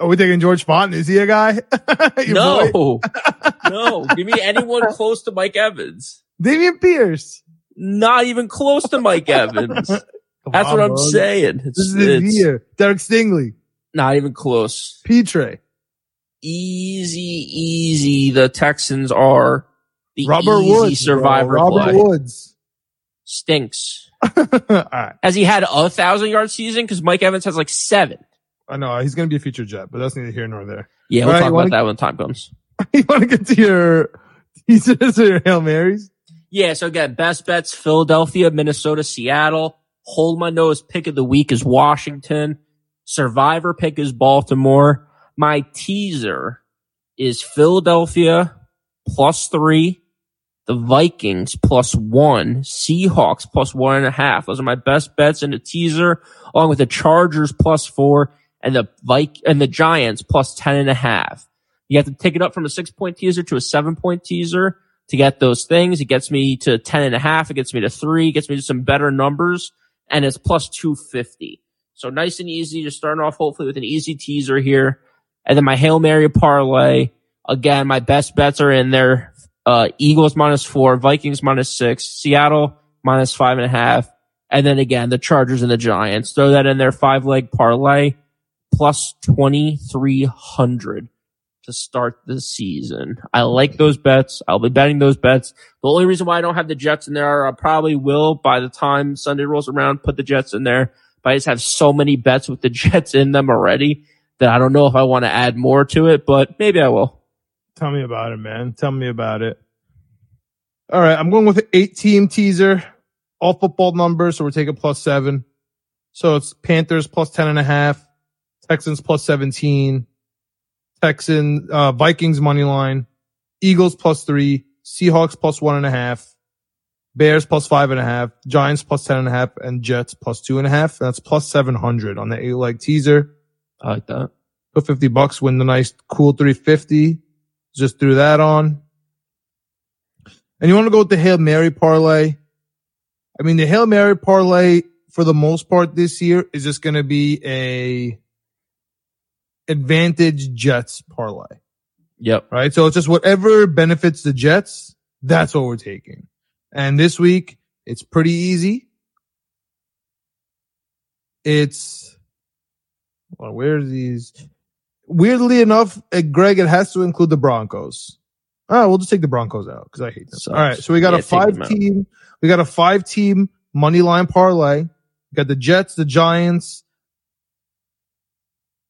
are we taking George Font? Is he a guy? No, boy? no, give me anyone close to Mike Evans. Dameon Pierce. Not even close to Mike Evans. That's Come what I'm bro. saying. It's, This is his it's year. Derek Stingley. not even close. Pitre. Easy, easy. The Texans are the Robert easy Woods. bro. survivor Robert play. Woods. Stinks. All right. Has he had a thousand yard season? Because Mike Evans has like seven. I know he's going to be a future jet, but that's neither here nor there. Yeah, we'll All right, talk you wanna- about that when time comes. you want to get to your teasers or your Hail Marys? Yeah, so again, best bets, Philadelphia, Minnesota, Seattle. Hold my nose pick of the week is Washington. Survivor pick is Baltimore. My teaser is Philadelphia plus three, the Vikings plus one, Seahawks plus one and a half. Those are my best bets in the teaser, along with the Chargers plus four and the Vik and the Giants plus ten and a half. You have to take it up from a six point teaser to a seven point teaser to get those things. It gets me to 10 and a half. It gets me to three, it gets me to some better numbers and it's plus 250. So nice and easy. Just starting off hopefully with an easy teaser here. And then my Hail Mary parlay. Again, my best bets are in there. Uh, Eagles minus four, Vikings minus six, Seattle minus five and a half. And then again, the Chargers and the Giants. Throw that in there. Five leg parlay plus 2300 to start the season. I like those bets. I'll be betting those bets. The only reason why I don't have the Jets in there, I probably will by the time Sunday rolls around, put the Jets in there. But I just have so many bets with the Jets in them already that I don't know if I want to add more to it, but maybe I will. Tell me about it, man. Tell me about it. All right. I'm going with an eight team teaser, all football numbers. So we're taking plus seven. So it's Panthers plus 10 and a half, Texans plus 17, Texan, uh, Vikings money line, Eagles plus three, Seahawks plus one and a half, Bears plus five and a half, Giants plus ten and and Jets plus two and a half. That's plus 700 on the eight leg teaser. I like that. Put 50 bucks, win the nice cool 350. Just threw that on. And you want to go with the Hail Mary parlay? I mean, the Hail Mary parlay for the most part this year is just going to be a advantage Jets parlay, Yep. right? So it's just whatever benefits the Jets. That's what we're taking. And this week it's pretty easy. It's, well, where's these? Weirdly enough, uh, Greg, it has to include the Broncos. Right, we'll just take the Broncos out because I hate them. Sucks. All right, so we got Yeah, a five team, We got a five team money line parlay. We got the Jets, the Giants.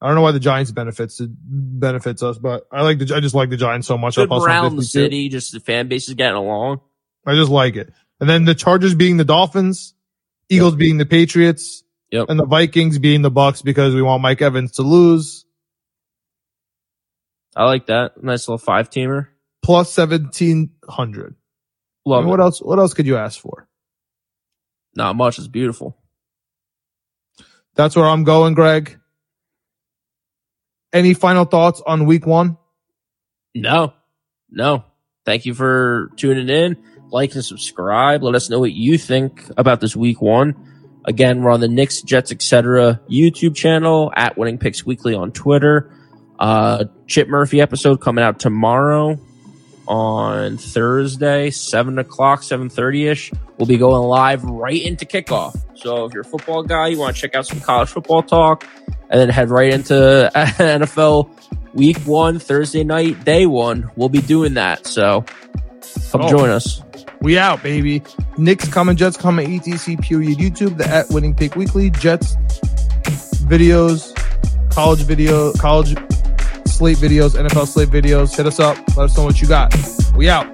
I don't know why the Giants benefits benefits us, but I like the I just like the Giants so much. I Good morale in the city. Just the fan base is getting along. I just like it. And then the Chargers being the Dolphins, Eagles being the Patriots, Yep. and the Vikings being the Bucks because we want Mike Evans to lose. I like that. Nice little five teamer. Plus seventeen hundred. Love it. What else? What else could you ask for? Not much. It's beautiful. That's where I'm going, Greg. Any final thoughts on week one? No, no. Thank you for tuning in. Like and subscribe. Let us know what you think about this week one. Again, we're on the Knicks, Jets, etc. YouTube channel at Winning Picks Weekly on Twitter. Uh, Chip Murphy episode coming out tomorrow on Thursday, seven o'clock, seven thirty ish. We'll be going live right into kickoff. So if you're a football guy, you want to check out some college football talk, and then head right into NFL week one, Thursday night, day one. We'll be doing that. So come Oh. join us. We out, baby. Knicks coming, Jets coming, ETC period YouTube, the at Winning Pick Weekly, Jets videos, college video, college slate videos, NFL slate videos. Hit us up. Let us know what you got. We out.